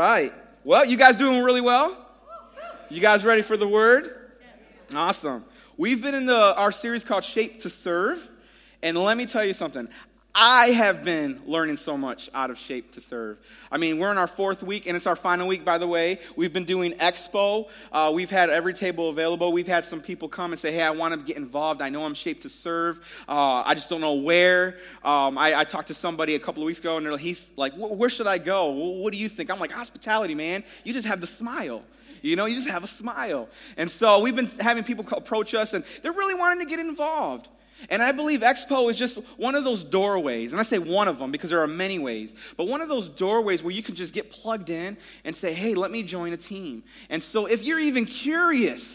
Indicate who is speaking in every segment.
Speaker 1: right. Well, you guys doing really well? You guys ready for the word? Awesome. We've been in the, our series called Shape to Serve. And let me tell you something. I have been learning so much out of Shape to Serve. I mean, we're in our fourth week, and it's our final week, by the way. We've been doing Expo. Uh, we've had every table available. We've had some people come and say, Hey, I want to get involved. I know I'm shaped to serve. Uh, I just don't know where. Um, I, I, talked to somebody a couple of weeks ago, and he's like, Where should I go? What do you think? I'm like, Hospitality, man. You just have the smile. You know, you just have a smile. And so we've been having people approach us, and they're really wanting to get involved. And I believe Expo is just one of those doorways. And I say one of them because there are many ways. But one of those doorways where you can just get plugged in and say, hey, let me join a team. And so if you're even curious,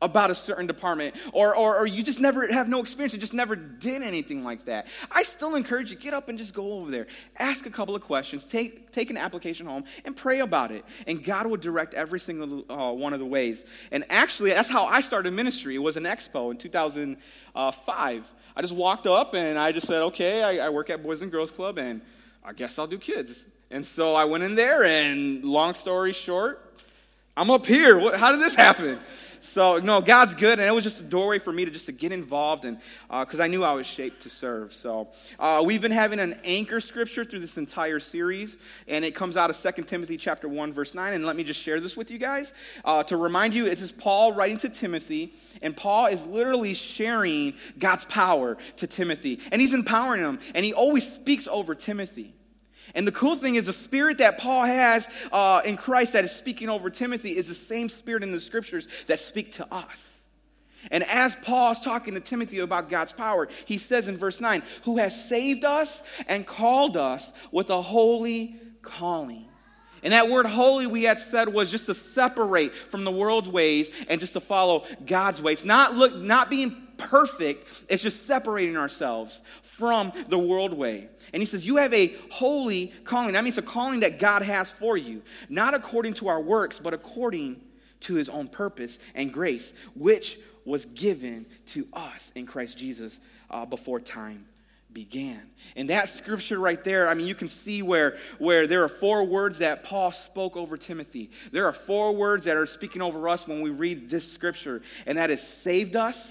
Speaker 1: about a certain department, or, or, or you just never have no experience, you just never did anything like that. I still encourage you, get up and just go over there. Ask a couple of questions, take, take an application home, and pray about it. And God will direct every single uh, one of the ways. And actually, that's how I started ministry. It was an expo in 2005. I just walked up and I just said, okay, I, I work at Boys and Girls Club, and I guess I'll do kids. And so I went in there, and long story short, I'm up here. What, how did this happen? So, no, God's good, and it was just a doorway for me to just to get involved, and because uh, I knew I was shaped to serve. So, uh, we've been having an anchor scripture through this entire series, and it comes out of 2 Timothy chapter 1, verse 9. And let me just share this with you guys. Uh, to remind you, it is Paul writing to Timothy, and Paul is literally sharing God's power to Timothy, and he's empowering him, and he always speaks over Timothy. And the cool thing is, the spirit that Paul has uh, in Christ that is speaking over Timothy is the same spirit in the scriptures that speak to us. And as Paul is talking to Timothy about God's power, he says in verse 9, Who has saved us and called us with a holy calling. And that word holy, we had said, was just to separate from the world's ways and just to follow God's ways. Not, look, not being perfect, it's just separating ourselves from the world way. And he says, You have a holy calling. That means a calling that God has for you, not according to our works, but according to his own purpose and grace, which was given to us in Christ Jesus uh, before time began. And that scripture right there, I mean, you can see where, where there are four words that Paul spoke over Timothy. There are four words that are speaking over us when we read this scripture, and that is saved us,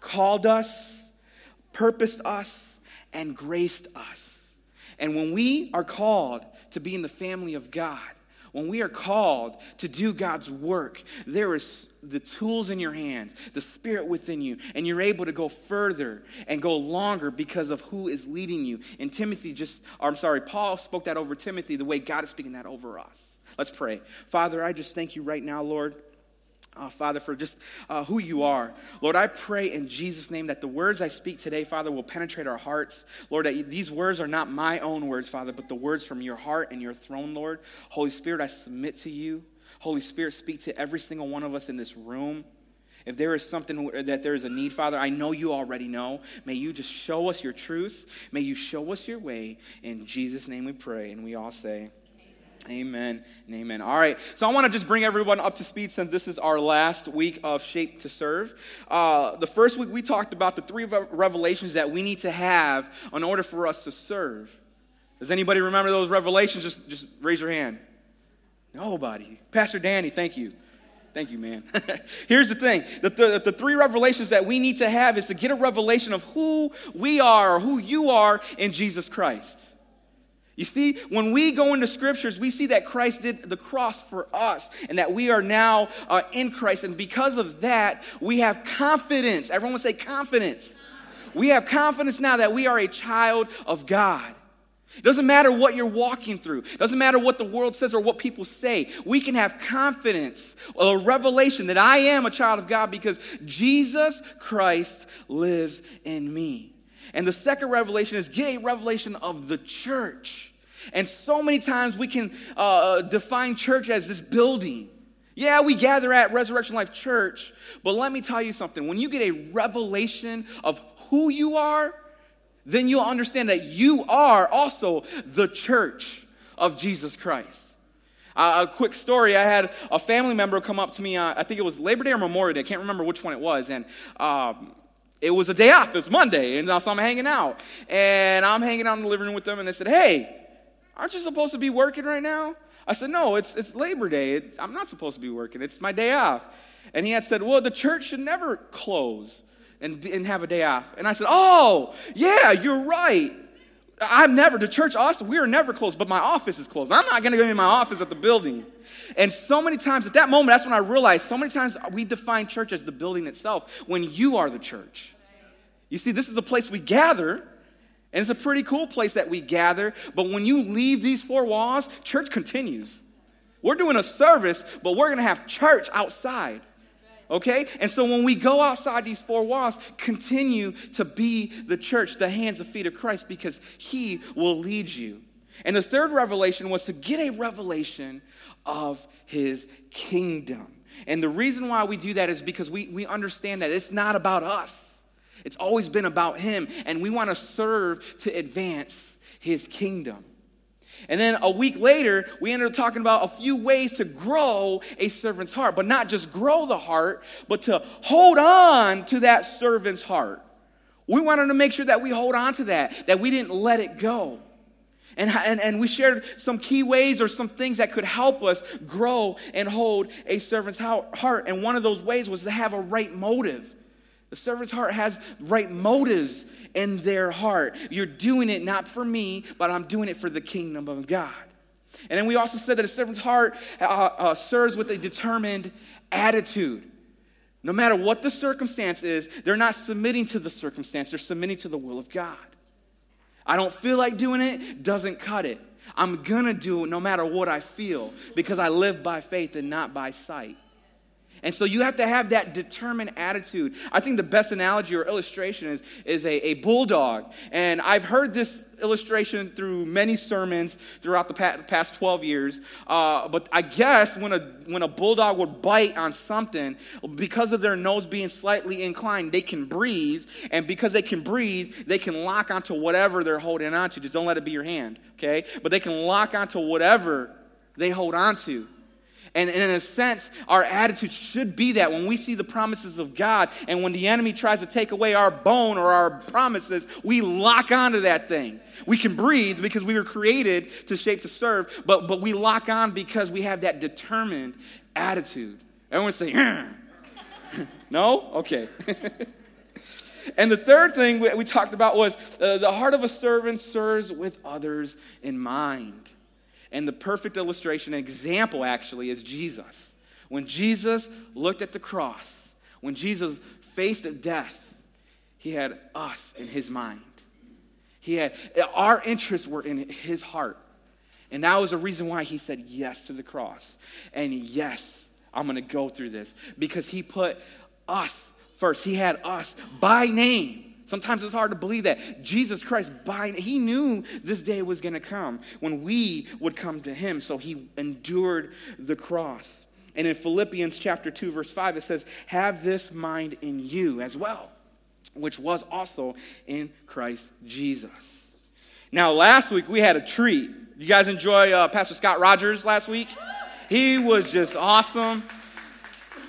Speaker 1: called us, purposed us, and graced us. And when we are called to be in the family of God, when we are called to do God's work, there is the tools in your hands, the spirit within you, and you're able to go further and go longer because of who is leading you. And Timothy just, I'm sorry, Paul spoke that over Timothy the way God is speaking that over us. Let's pray. Father, I just thank you right now, Lord. Uh, Father, for just uh, who you are. Lord, I pray in Jesus' name that the words I speak today, Father, will penetrate our hearts. Lord, that these words are not my own words, Father, but the words from your heart and your throne, Lord. Holy Spirit, I submit to you. Holy Spirit, speak to every single one of us in this room. If there is something that there is a need, Father, I know you already know. May you just show us your truth. May you show us your way. In Jesus' name we pray. And we all say, Amen and amen. All right, so I want to just bring everyone up to speed since this is our last week of Shape to Serve. Uh, the first week we talked about the three revelations that we need to have in order for us to serve. Does anybody remember those revelations? Just, just raise your hand. Nobody. Pastor Danny, thank you. Thank you, man. Here's the thing the, the, the, three revelations that we need to have is to get a revelation of who we are or who you are in Jesus Christ. You see, when we go into scriptures, we see that Christ did the cross for us and that we are now uh, in Christ. And because of that, we have confidence. Everyone say confidence. We have confidence now that we are a child of God. It doesn't matter what you're walking through. It doesn't matter what the world says or what people say. We can have confidence, a revelation that I am a child of God because Jesus Christ lives in me. And the second revelation is get a revelation of the church. And so many times we can uh, uh, define church as this building. Yeah, we gather at Resurrection Life Church, but let me tell you something. When you get a revelation of who you are, then you'll understand that you are also the church of Jesus Christ. Uh, a quick story I had a family member come up to me, uh, I think it was Labor Day or Memorial Day, I can't remember which one it was, and um, it was a day off. It was Monday. And so I'm hanging out. And I'm hanging out in the living room with them. And they said, Hey, Aren't you supposed to be working right now? I said, No, it's, it's Labor Day. It, I'm not supposed to be working. It's my day off. And he had said, Well, the church should never close and, and have a day off. And I said, Oh, yeah, you're right. I'm never, the church also, we are never closed, but my office is closed. I'm not going to go in my office at the building. And so many times, at that moment, that's when I realized so many times we define church as the building itself when you are the church. You see, this is a place we gather, and it's a pretty cool place that we gather, but when you leave these four walls, church continues. We're doing a service, but we're to have church outside. Okay? And so when we go outside these four walls, continue to be the church, the hands and feet of Christ, because He will lead you. And the third revelation was to get a revelation of His kingdom. And the reason why we do that is because we, we understand that it's not about us, it's always been about Him. And we want to serve to advance His kingdom. And then a week later, we ended up talking about a few ways to grow a servant's heart, but not just grow the heart, but to hold on to that servant's heart. We wanted to make sure that we hold on to that, that we didn't let it go. And, and, and we shared some key ways or some things that could help us grow and hold a servant's heart. And one of those ways was to have a right motive. The servant's heart has right motives in their heart. You're doing it not for me, but I'm doing it for the kingdom of God. And then we also said that a servant's heart uh, uh, serves with a determined attitude. No matter what the circumstance is, they're not submitting to the circumstance, they're submitting to the will of God. I don't feel like doing it, doesn't cut it. I'm gonna do it no matter what I feel because I live by faith and not by sight. And so you have to have that determined attitude. I think the best analogy or illustration is, is a, a bulldog. And I've heard this illustration through many sermons throughout the past 12 years. Uh, but I guess when a, when a bulldog would bite on something, because of their nose being slightly inclined, they can breathe. And because they can breathe, they can lock onto whatever they're holding onto. Just don't let it be your hand, okay? But they can lock onto whatever they hold onto. And, in a sense, our attitude should be that when we see the promises of God and when the enemy tries to take away our bone or our promises, we lock onto that thing. We can breathe because we were created to shape to serve, but, but we lock on because we have that determined attitude. Everyone say, no? Okay. and the third thing we, we talked about was uh, the heart of a servant serves with others in mind. And the perfect illustration, and example actually, is Jesus. When Jesus looked at the cross, when Jesus faced death, he had us in his mind. He had our interests were in his heart. And that was the reason why he said yes to the cross. And yes, I'm going to go through this because he put us first. He had us by name. Sometimes it's hard to believe that Jesus Christ, by, he knew this day was going to come when we would come to him. So he endured the cross. And in Philippians chapter 2, verse 5, it says, Have this mind in you as well, which was also in Christ Jesus. Now, last week we had a treat. You guys enjoy uh, Pastor Scott Rogers last week? He was just awesome.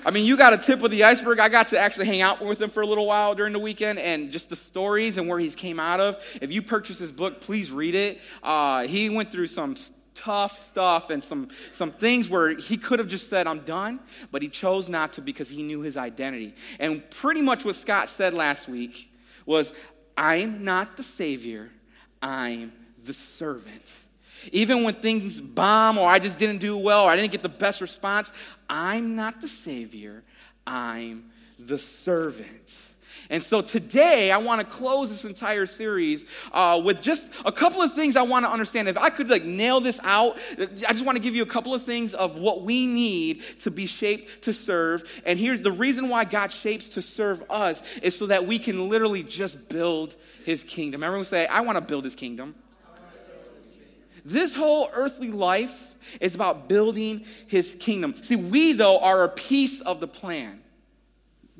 Speaker 1: I mean, you got a tip of the iceberg. I got to actually hang out with him for a little while during the weekend, and just the stories and where he's came out of. If you purchase his book, please read it. Uh, he went through some tough stuff and some, some things where he could have just said, I'm done, but he chose not to because he knew his identity. And pretty much what Scott said last week was, I'm not the Savior, I'm the servant. Even when things bomb or I just didn't do well or I didn't get the best response, I'm not the Savior, I'm the servant. And so today, I want to close this entire series uh, with just a couple of things I want to understand. If I could like nail this out, I just want to give you a couple of things of what we need to be shaped to serve. And here's the reason why God shapes to serve us is so that we can literally just build His kingdom. Everyone say, "I want to build His kingdom." This whole earthly life is about building his kingdom. See, we, though, are a piece of the plan.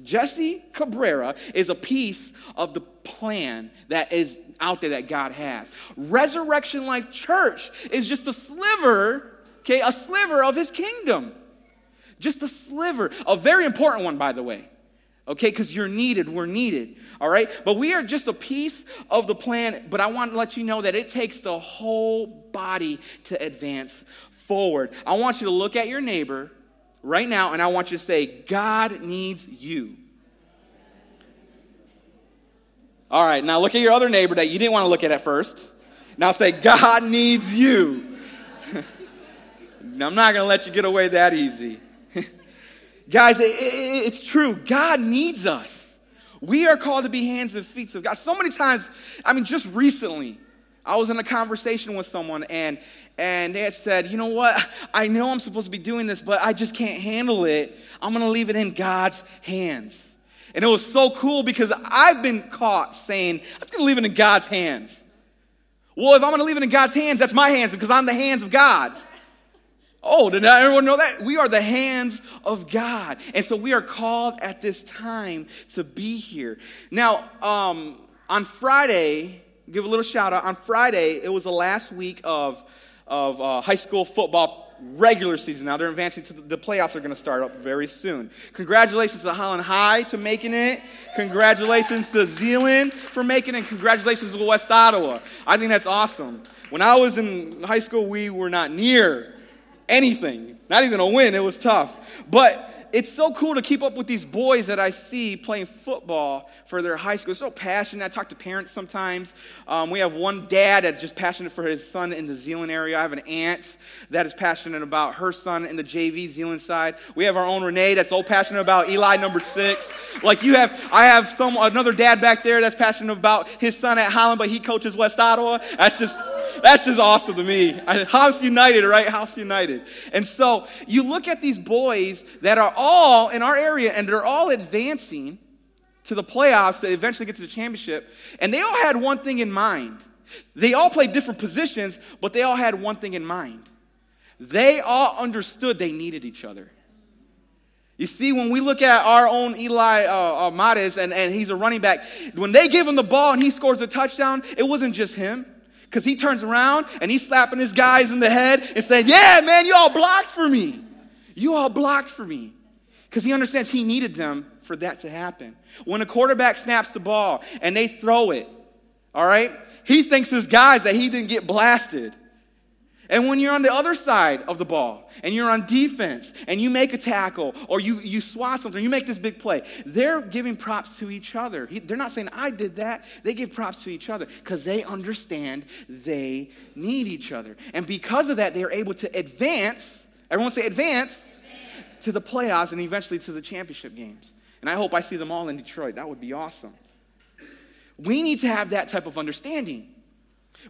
Speaker 1: Jesse Cabrera is a piece of the plan that is out there that God has. Resurrection Life Church is just a sliver, okay, a sliver of his kingdom. Just a sliver, a very important one, by the way. Okay, because you're needed, we're needed, all right? But we are just a piece of the plan, but I want to let you know that it takes the whole body to advance forward. I want you to look at your neighbor right now and I want you to say, God needs you. All right, now look at your other neighbor that you didn't want to look at at first. Now say, God needs you. I'm not going to let you get away that easy. Guys, it, it, it's true. God needs us. We are called to be hands and feet of God. So many times, I mean, just recently, I was in a conversation with someone and, and they had said, you know what? I know I'm supposed to be doing this, but I just can't handle it. I'm going to leave it in God's hands. And it was so cool because I've been caught saying, I'm going to leave it in God's hands. Well, if I'm going to leave it in God's hands, that's my hands because I'm the hands of God. Oh, did not everyone know that? We are the hands of God. And so we are called at this time to be here. Now, um, on Friday, give a little shout out. On Friday, it was the last week of, of uh, high school football regular season. Now they're advancing to the, the playoffs are going to start up very soon. Congratulations to Holland High to making it. Congratulations to Zeeland for making it. Congratulations to West Ottawa. I think that's awesome. When I was in high school, we were not near anything. Not even a win. It was tough. But it's so cool to keep up with these boys that I see playing football for their high school. It's so passionate. I talk to parents sometimes. Um, we have one dad that's just passionate for his son in the Zeeland area. I have an aunt that is passionate about her son in the JV Zeeland side. We have our own Renee that's so passionate about Eli number six. Like you have, I have some another dad back there that's passionate about his son at Holland, but he coaches West Ottawa. That's just that's just awesome to me. House United, right? House United. And so you look at these boys that are all in our area and they're all advancing to the playoffs to eventually get to the championship. And they all had one thing in mind. They all played different positions, but they all had one thing in mind. They all understood they needed each other. You see, when we look at our own Eli uh, uh, and, and he's a running back, when they give him the ball and he scores a touchdown, it wasn't just him. Because he turns around and he's slapping his guys in the head and saying, Yeah, man, you all blocked for me. You all blocked for me. Because he understands he needed them for that to happen. When a quarterback snaps the ball and they throw it, all right, he thinks his guys that he didn't get blasted. And when you're on the other side of the ball and you're on defense and you make a tackle or you, you swat something, you make this big play, they're giving props to each other. He, they're not saying, I did that. They give props to each other because they understand they need each other. And because of that, they are able to advance, everyone say advance, to the playoffs and eventually to the championship games. And I hope I see them all in Detroit. That would be awesome. We need to have that type of understanding.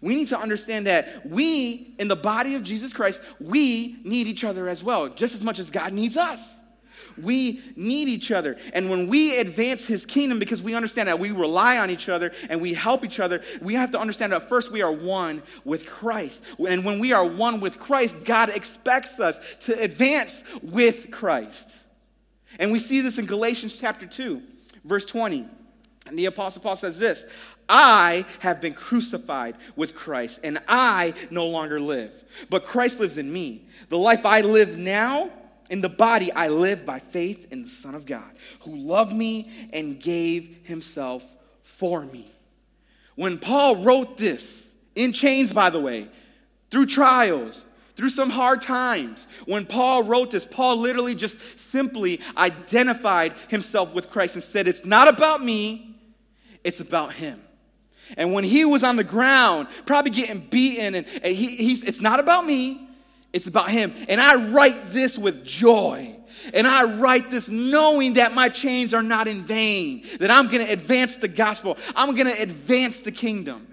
Speaker 1: We need to understand that we, in the body of Jesus Christ, we need each other as well, just as much as God needs us. We need each other. And when we advance his kingdom, because we understand that we rely on each other and we help each other, we have to understand that first we are one with Christ. And when we are one with Christ, God expects us to advance with Christ. And we see this in Galatians chapter 2, verse 20. And the Apostle Paul says this I have been crucified with Christ, and I no longer live. But Christ lives in me. The life I live now in the body, I live by faith in the Son of God, who loved me and gave himself for me. When Paul wrote this, in chains, by the way, through trials, through some hard times. When Paul wrote this, Paul literally just simply identified himself with Christ and said, It's not about me, it's about him. And when he was on the ground, probably getting beaten, and, and he, he's, it's not about me, it's about him. And I write this with joy. And I write this knowing that my chains are not in vain, that I'm going to advance the gospel, I'm going to advance the kingdom.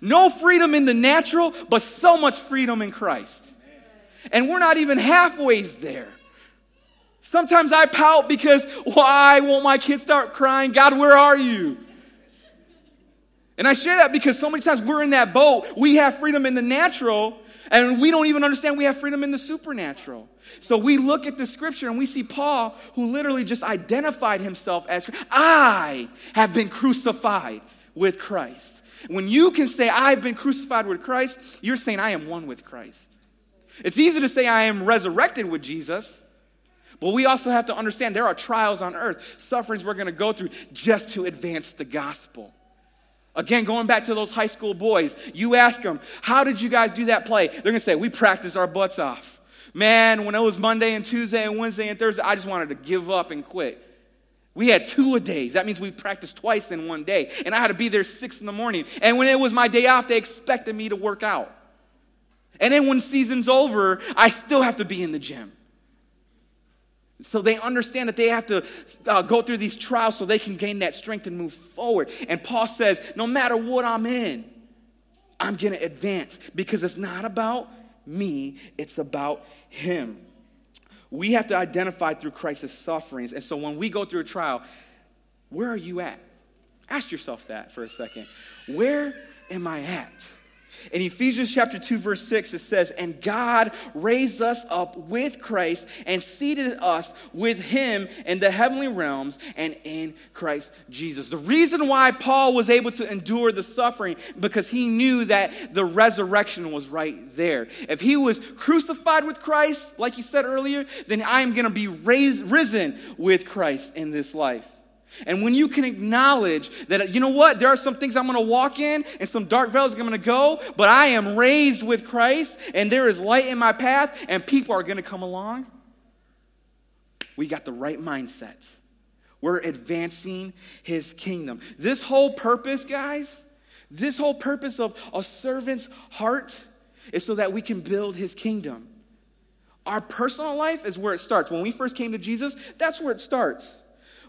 Speaker 1: No freedom in the natural, but so much freedom in Christ. And we're not even halfway there. Sometimes I pout because why won't my kids start crying? God, where are you? And I share that because so many times we're in that boat. We have freedom in the natural, and we don't even understand we have freedom in the supernatural. So we look at the scripture and we see Paul, who literally just identified himself as I have been crucified with Christ. When you can say, I've been crucified with Christ, you're saying, I am one with Christ. It's easy to say, I am resurrected with Jesus, But we also have to understand there are trials on earth, sufferings we're going to go through just to advance the gospel. Again, going back to those high school boys, you ask them, How did you guys do that play? They're going to say, We practiced our butts off. Man, when it was Monday and Tuesday and Wednesday and Thursday, I just wanted to give up and quit. We had two a days. That means we practiced twice in one day. And I had to be there six in the morning. And when it was my day off, they expected me to work out. And then when season's over, I still have to be in the gym. So they understand that they have to uh, go through these trials so they can gain that strength and move forward. And Paul says, no matter what I'm in, I'm going to advance because it's not about me, it's about him. We have to identify through Christ's sufferings. And so when we go through a trial, where are you at? Ask yourself that for a second. Where am I at? In Ephesians chapter 2 verse 6 it says, "And God raised us up with Christ and seated us with him in the heavenly realms and in Christ Jesus." The reason why Paul was able to endure the suffering because he knew that the resurrection was right there. If he was crucified with Christ, like he said earlier, then I am going to be raised risen with Christ in this life. And when you can acknowledge that, you know what, there are some things I'm going to walk in and some dark valleys I'm going to go, but I am raised with Christ and there is light in my path and people are going to come along, we got the right mindset. We're advancing his kingdom. This whole purpose, guys, this whole purpose of a servant's heart is so that we can build his kingdom. Our personal life is where it starts. When we first came to Jesus, that's where it starts.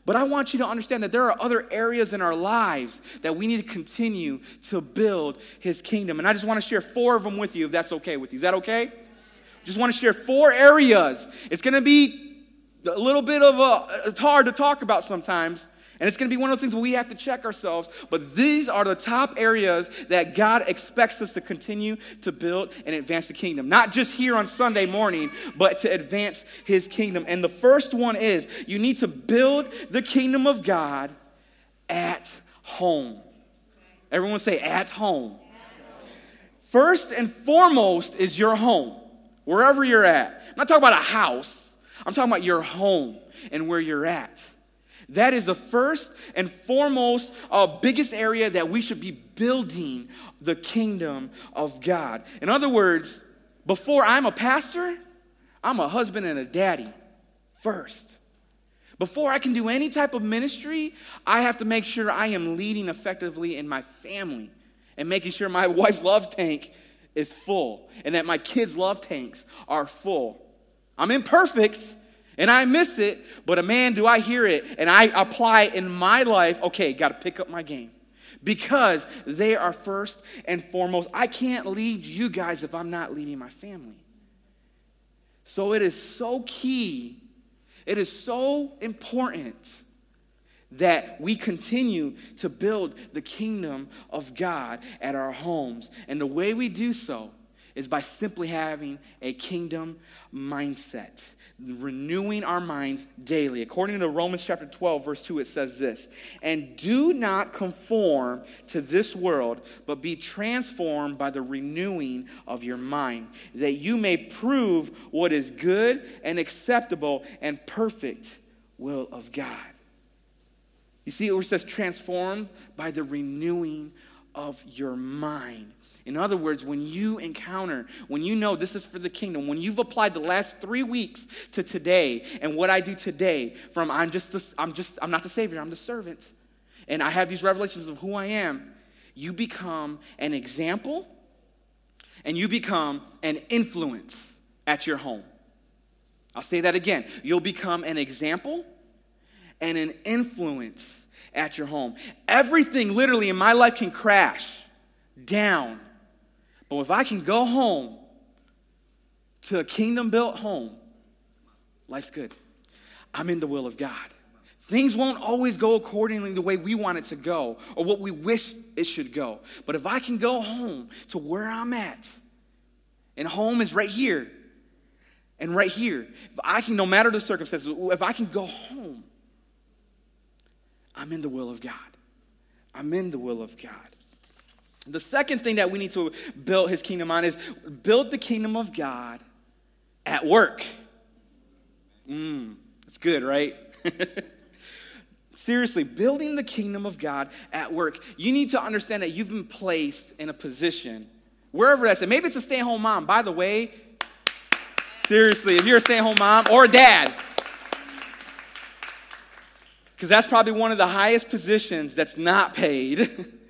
Speaker 1: But I want you to understand that there are other areas in our lives that we need to continue to build his kingdom. And I just want to share four of them with you, if that's okay with you. Is that okay? Just want to share four areas. It's going to be a little bit of a, it's hard to talk about sometimes. And it's going to be one of the things we have to check ourselves. But these are the top areas that God expects us to continue to build and advance the kingdom. Not just here on Sunday morning, but to advance his kingdom. And the first one is you need to build the kingdom of God at home. Everyone say, at home. First and foremost is your home, wherever you're at. I'm not talking about a house, I'm talking about your home and where you're at. That is the first and foremost, uh, biggest area that we should be building the kingdom of God. In other words, before I'm a pastor, I'm a husband and a daddy first. Before I can do any type of ministry, I have to make sure I am leading effectively in my family and making sure my wife's love tank is full and that my kids' love tanks are full. I'm imperfect, and I miss it, but a man, do I hear it and I apply it in my life, okay, got to pick up my game. Because they are first and foremost. I can't lead you guys if I'm not leading my family. So it is so key, it is so important that we continue to build the kingdom of God at our homes. And the way we do so is by simply having a kingdom mindset renewing our minds daily. According to Romans chapter 12, verse 2, it says this And do not conform to this world, but be transformed by the renewing of your mind, that you may prove what is good and acceptable and perfect will of God. You see, it says transformed by the renewing of your mind. In other words, when you encounter, when you know this is for the kingdom, when you've applied the last three weeks to today and what I do today, from I'm just, the, I'm just, I'm not the Savior, I'm the servant, and I have these revelations of who I am, you become an example and you become an influence at your home. I'll say that again. You'll become an example and an influence at your home. Everything literally in my life can crash down but if I can go home to a kingdom built home, life's good. I'm in the will of God. Things won't always go accordingly the way we want it to go or what we wish it should go. But if I can go home to where I'm at, and home is right here and right here, if I can, no matter the circumstances, if I can go home, I'm in the will of God. I'm in the will of God. The second thing that we need to build his kingdom on is build the kingdom of God at work. Mm, it's good, right? Seriously, building the kingdom of God at work. You need to understand that you've been placed in a position, wherever that's at. Maybe it's a stay at home mom. By the way, seriously, if you're a stay at home mom or a dad, because that's probably one of the highest positions that's not paid,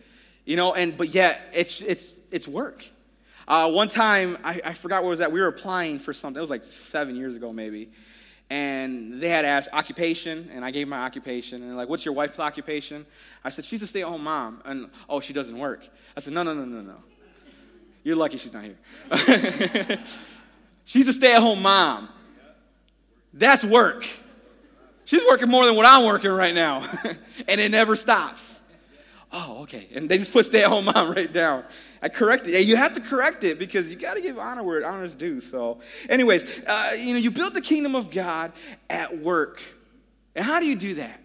Speaker 1: you know, and but yet it's, it's, it's work. Uh, one time, I, I forgot what was that. We were applying for something. It was like seven years ago, maybe and they had asked occupation, and I gave my occupation. And they're like, What's your wife's occupation? I said, She's a stay at home mom. And, oh, she doesn't work. I said, No, no, no, no, no. You're lucky she's not here. she's a stay at home mom. That's work. She's working more than what I'm working right now, and it never stops. Oh, okay. And they just put stay at home mom right down. I corrected it. You have to correct it because you got to give honor where honor is due. So, anyways, uh, you know, you build the kingdom of God at work. And how do you do that?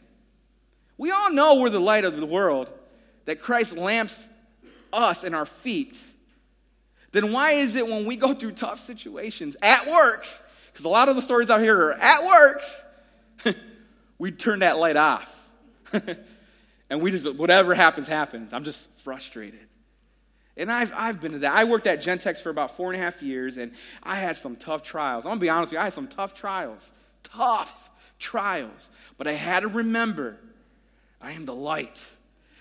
Speaker 1: We all know we're the light of the world, that Christ lamps us and our feet. Then why is it when we go through tough situations at work, because a lot of the stories out here are at work, we turn that light off. and we just, whatever happens, happens. I'm just frustrated. And I've, I've been to that. I worked at Gentex for about four and a half years, and I had some tough trials. I'm going to be honest with you, I had some tough trials. Tough trials. But I had to remember I am the light.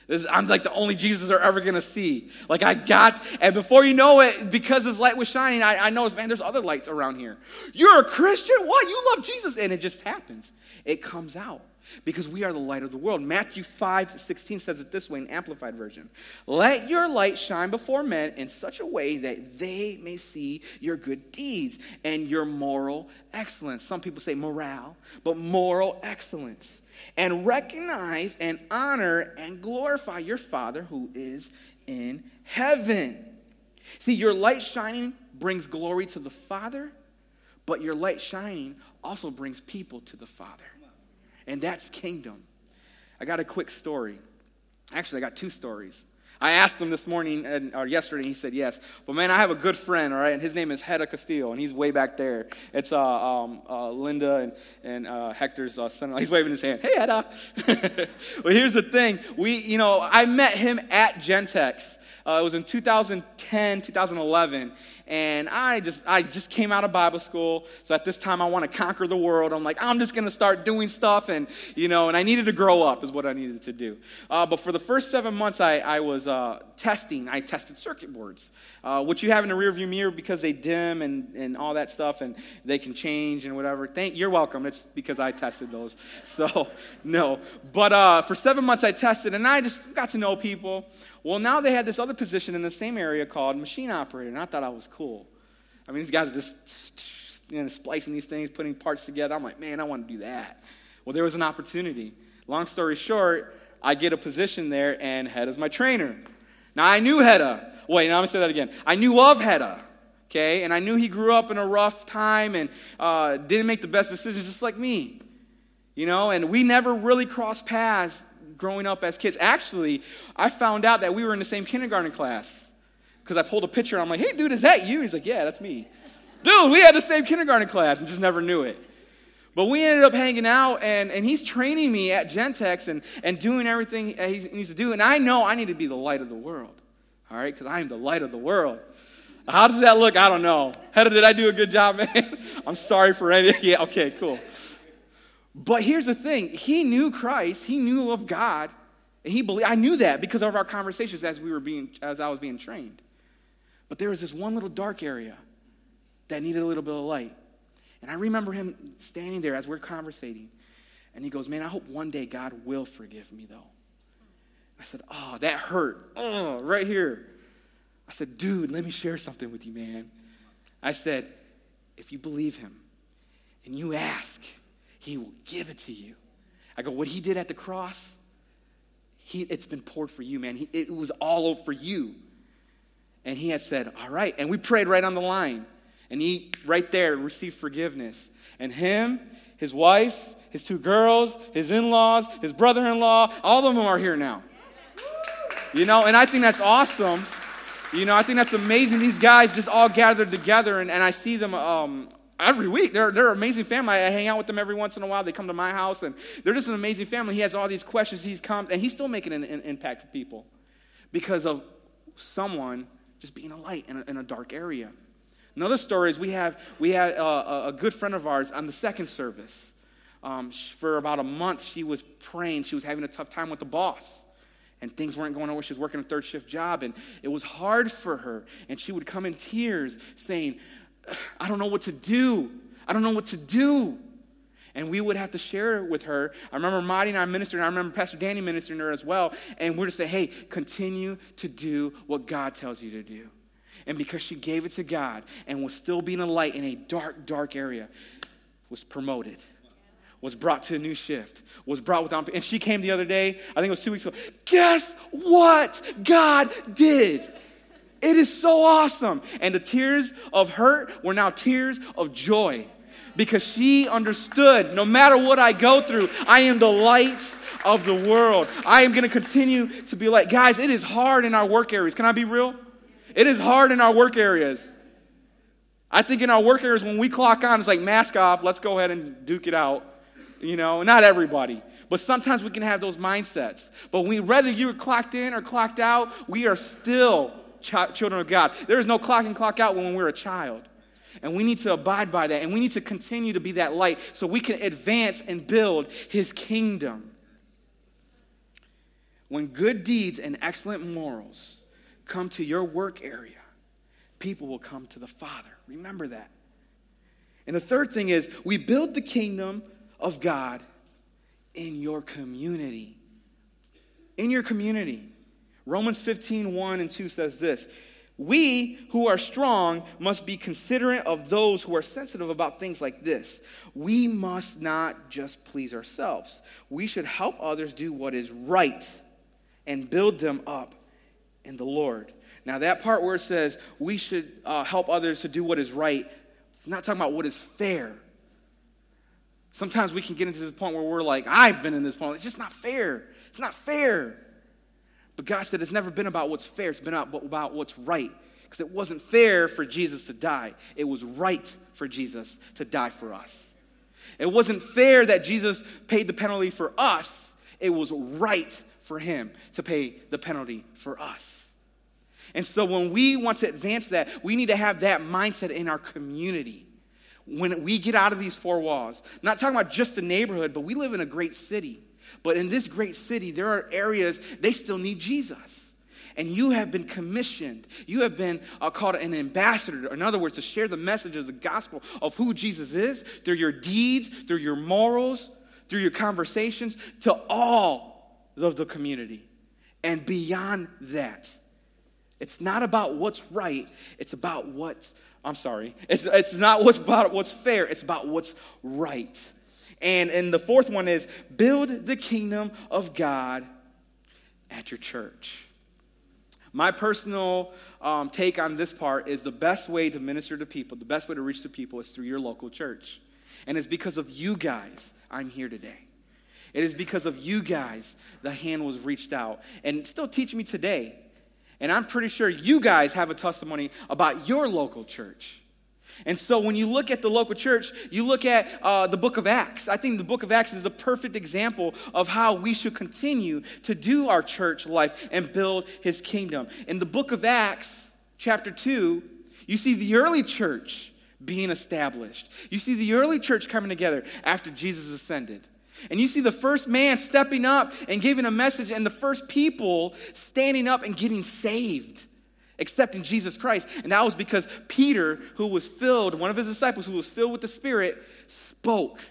Speaker 1: Is, I'm like the only Jesus they're ever going to see. Like I got, and before you know it, because his light was shining, I, I noticed, man, there's other lights around here. You're a Christian? What? You love Jesus? And it just happens. It comes out because we are the light of the world. Matthew 5 16 says it this way in Amplified Version Let your light shine before men in such a way that they may see your good deeds and your moral excellence. Some people say morale, but moral excellence. And recognize and honor and glorify your Father who is in heaven. See, your light shining brings glory to the Father, but your light shining also brings people to the Father and that's kingdom. I got a quick story. Actually, I got two stories. I asked him this morning and, or yesterday, and he said yes. But man, I have a good friend, all right, and his name is Hedda Castillo, and he's way back there. It's uh, um, uh, Linda and, and uh, Hector's uh, son. He's waving his hand. Hey, Hedda. well, here's the thing. We, you know, I met him at Gentex. Uh, it was in 2010, 2011, and I just I just came out of Bible school. So at this time, I want to conquer the world. I'm like, I'm just going to start doing stuff, and you know, and I needed to grow up is what I needed to do. Uh, but for the first seven months, I, I was uh, testing. I tested circuit boards, uh, which you have in the rearview mirror because they dim and and all that stuff, and they can change and whatever. Thank you're welcome. It's because I tested those. So no, but uh, for seven months I tested, and I just got to know people. Well, now they had this other position in the same area called machine operator, and I thought I was cool. I mean, these guys are just you know, splicing these things, putting parts together. I'm like, man, I want to do that. Well, there was an opportunity. Long story short, I get a position there, and Hedda's my trainer. Now, I knew Hedda. Wait, now to say that again. I knew of Hedda, okay? And I knew he grew up in a rough time and uh, didn't make the best decisions just like me. You know, and we never really crossed paths growing up as kids. Actually, I found out that we were in the same kindergarten class because I pulled a picture. I'm like, hey, dude, is that you? He's like, yeah, that's me. Dude, we had the same kindergarten class and just never knew it. But we ended up hanging out, and, and he's training me at Gentex and, and doing everything he needs to do. And I know I need to be the light of the world, all right? Because I am the light of the world. How does that look? I don't know. Hedda, did I do a good job, man? I'm sorry for any. Yeah, okay, cool. But here's the thing he knew Christ, he knew of God, and he believed. I knew that because of our conversations as we were being as I was being trained. But there was this one little dark area that needed a little bit of light. And I remember him standing there as we're conversating. And he goes, Man, I hope one day God will forgive me, though. I said, Oh, that hurt. Oh, right here. I said, Dude, let me share something with you, man. I said, If you believe him and you ask, he will give it to you. I go, what he did at the cross, he, it's been poured for you, man. He, it was all for you. And he had said, all right. And we prayed right on the line. And he, right there, received forgiveness. And him, his wife, his two girls, his in laws, his brother in law, all of them are here now. You know, and I think that's awesome. You know, I think that's amazing. These guys just all gathered together, and, and I see them um, every week. They're, they're an amazing family. I hang out with them every once in a while. They come to my house, and they're just an amazing family. He has all these questions. He's come, and he's still making an, an impact for people because of someone just being a light in a, in a dark area. Another story is we have we had a, a good friend of ours on the second service. Um, for about a month, she was praying. She was having a tough time with the boss and things weren't going on. She was working a third shift job, and it was hard for her. And she would come in tears saying, I don't know what to do. I don't know what to do. And we would have to share with her. I remember Marty and I ministering. I remember Pastor Danny ministering her as well. And we're just say, hey, continue to do what God tells you to do. And because she gave it to God and was still being a light in a dark, dark area, was promoted was brought to a new shift, was brought without, and she came the other day, I think it was two weeks ago. Guess what God did? It is so awesome. And the tears of hurt were now tears of joy because she understood no matter what I go through, I am the light of the world. I am going to continue to be like, guys, it is hard in our work areas. Can I be real? It is hard in our work areas. I think in our work areas, when we clock on, it's like mask off, let's go ahead and duke it out. You know, not everybody. But sometimes we can have those mindsets. But we, whether you're clocked in or clocked out, we are still ch- children of God. There is no clock in, clock out when we're a child. And we need to abide by that. And we need to continue to be that light so we can advance and build his kingdom. When good deeds and excellent morals come to your work area, people will come to the Father. Remember that. And the third thing is we build the kingdom of God in your community. In your community. Romans 15, 1 and 2 says this We who are strong must be considerate of those who are sensitive about things like this. We must not just please ourselves. We should help others do what is right and build them up in the Lord. Now, that part where it says we should uh, help others to do what is right, it's not talking about what is fair. Sometimes we can get into this point where we're like, I've been in this point. It's just not fair. It's not fair. But God said it's never been about what's fair, it's been about what's right. Because it wasn't fair for Jesus to die, it was right for Jesus to die for us. It wasn't fair that Jesus paid the penalty for us, it was right for him to pay the penalty for us. And so when we want to advance that, we need to have that mindset in our community when we get out of these four walls, not talking about just the neighborhood, but we live in a great city. But in this great city, there are areas they still need Jesus. And you have been commissioned. You have been uh, called an ambassador. In other words, to share the message of the gospel of who Jesus is through your deeds, through your morals, through your conversations to all of the community. And beyond that, it's not about what's right, it's about what's I'm sorry. It's, it's not what's about what's fair, it's about what's right. And, and the fourth one is build the kingdom of God at your church. My personal um, take on this part is the best way to minister to people, the best way to reach the people is through your local church. And it's because of you guys I'm here today. It is because of you guys the hand was reached out. And still teach me today and I'm pretty sure you guys have a testimony about your local church. And so when you look at the local church, you look at uh, the book of Acts. I think the book of Acts is the perfect example of how we should continue to do our church life and build his kingdom. In the book of Acts, chapter 2, you see the early church being established. You see the early church coming together after Jesus ascended. And you see the first man stepping up and giving a message, and the first people standing up and getting saved, accepting Jesus Christ. And that was because Peter, who was filled, one of his disciples who was filled with the Spirit, spoke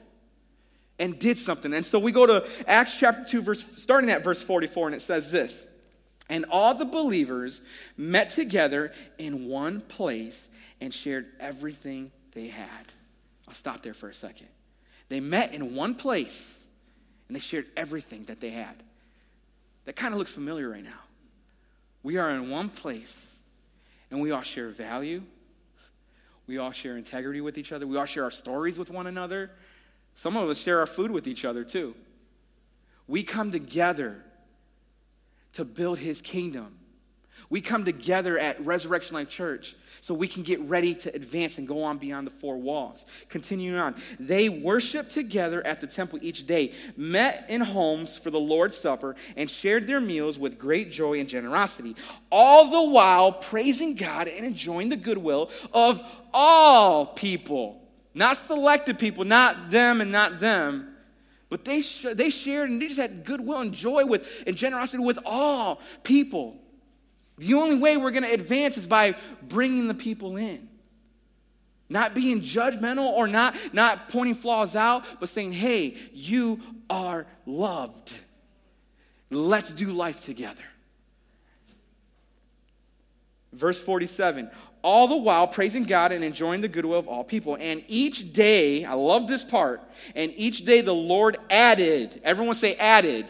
Speaker 1: and did something. And so we go to Acts chapter 2, verse, starting at verse 44, and it says this And all the believers met together in one place and shared everything they had. I'll stop there for a second. They met in one place and they shared everything that they had. That kind of looks familiar right now. We are in one place and we all share value. We all share integrity with each other. We all share our stories with one another. Some of us share our food with each other too. We come together to build his kingdom. We come together at Resurrection Life Church so we can get ready to advance and go on beyond the four walls. Continuing on, they worshiped together at the temple each day, met in homes for the Lord's Supper, and shared their meals with great joy and generosity, all the while praising God and enjoying the goodwill of all people. Not selected people, not them and not them. But they, sh- they shared and they just had goodwill and joy with and generosity with all people. The only way we're going to advance is by bringing the people in. Not being judgmental or not, not pointing flaws out, but saying, hey, you are loved. Let's do life together. Verse 47 all the while praising God and enjoying the goodwill of all people. And each day, I love this part, and each day the Lord added, everyone say added,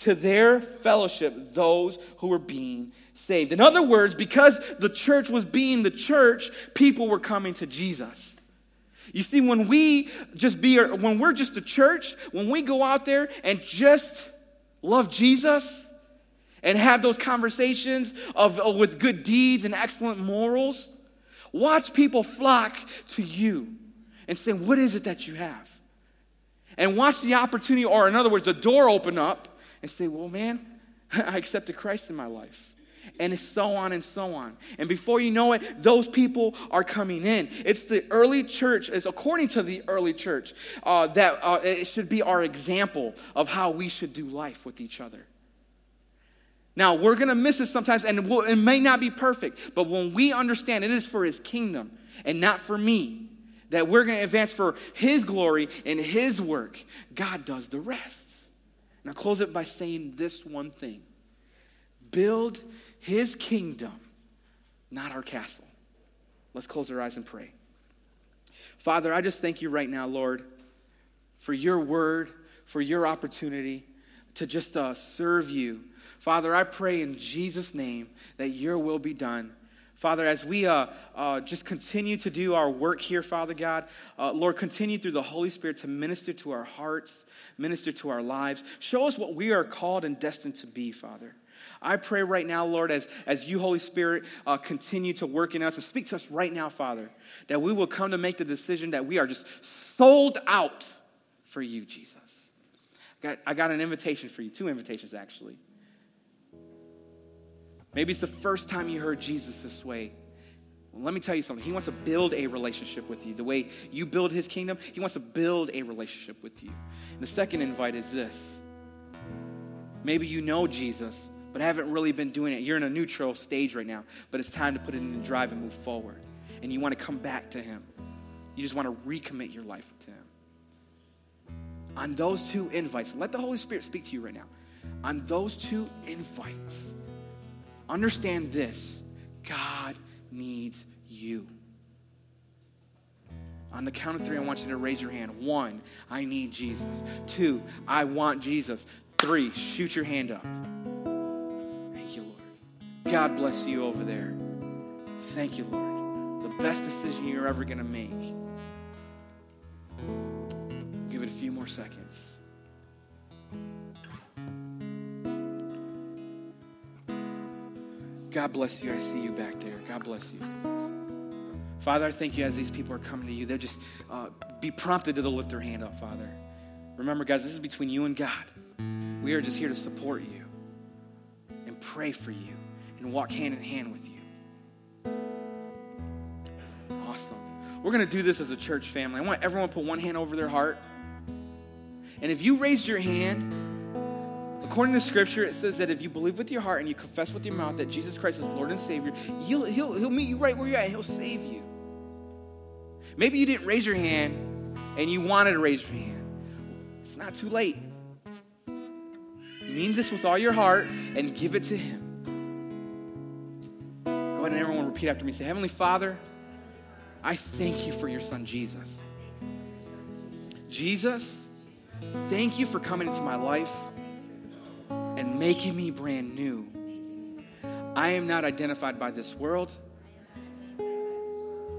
Speaker 1: to their fellowship those who were being saved. In other words, because the church was being the church, people were coming to Jesus. You see, when we just be, when we're just a church, when we go out there and just love Jesus and have those conversations of, with good deeds and excellent morals, watch people flock to you and say, What is it that you have? And watch the opportunity, or in other words, the door open up and say, Well, man, I accepted Christ in my life. And it's so on and so on. And before you know it, those people are coming in. It's the early church, it's according to the early church, uh, that uh, it should be our example of how we should do life with each other. Now, we're going to miss it sometimes, and we'll, it may not be perfect, but when we understand it is for His kingdom and not for me, that we're going to advance for His glory and His work, God does the rest. And I'll close it by saying this one thing build His kingdom, not our castle. Let's close our eyes and pray. Father, I just thank you right now, Lord, for your word, for your opportunity to just uh, serve you. Father, I pray in Jesus' name that your will be done. Father, as we uh, uh, just continue to do our work here, Father God, uh, Lord, continue through the Holy Spirit to minister to our hearts, minister to our lives. Show us what we are called and destined to be, Father. I pray right now, Lord, as, as you, Holy Spirit, uh, continue to work in us and speak to us right now, Father, that we will come to make the decision that we are just sold out for you, Jesus. I got, I got an invitation for you, two invitations actually. Maybe it's the first time you heard Jesus this way. Well, let me tell you something. He wants to build a relationship with you. The way you build his kingdom, he wants to build a relationship with you. And the second invite is this. Maybe you know Jesus, but haven't really been doing it. You're in a neutral stage right now, but it's time to put it in the drive and move forward. And you want to come back to him. You just want to recommit your life to him. On those two invites, let the Holy Spirit speak to you right now. On those two invites, Understand this God needs you. On the count of three, I want you to raise your hand. One, I need Jesus. Two, I want Jesus. Three, shoot your hand up. Thank you, Lord. God bless you over there. Thank you, Lord. The best decision you're ever going to make. Give it a few more seconds. God bless you. I see you back there. God bless you. Father, I thank you as these people are coming to you. They'll just uh, be prompted to lift their hand up, Father. Remember, guys, this is between you and God. We are just here to support you and pray for you and walk hand in hand with you. Awesome. We're going to do this as a church family. I want everyone to put one hand over their heart. And if you raised your hand, According to Scripture, it says that if you believe with your heart and you confess with your mouth that Jesus Christ is Lord and Savior, he'll, he'll, he'll meet you right where you're at He'll save you. Maybe you didn't raise your hand and you wanted to raise your hand. It's not too late. Mean this with all your heart and give it to Him. Go ahead and everyone repeat after me. Say, Heavenly Father, I thank you for your Son, Jesus. Jesus, thank you for coming into my life and making me brand new. I am not identified by this world.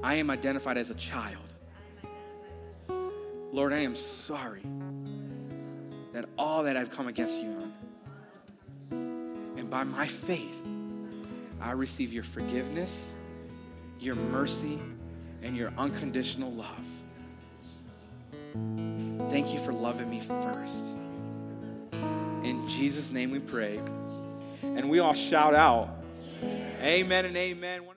Speaker 1: I am identified as a child. Lord, I am sorry that all that I've come against you on. And by my faith, I receive your forgiveness, your mercy, and your unconditional love. Thank you for loving me first. In Jesus' name we pray. And we all shout out, Amen and amen.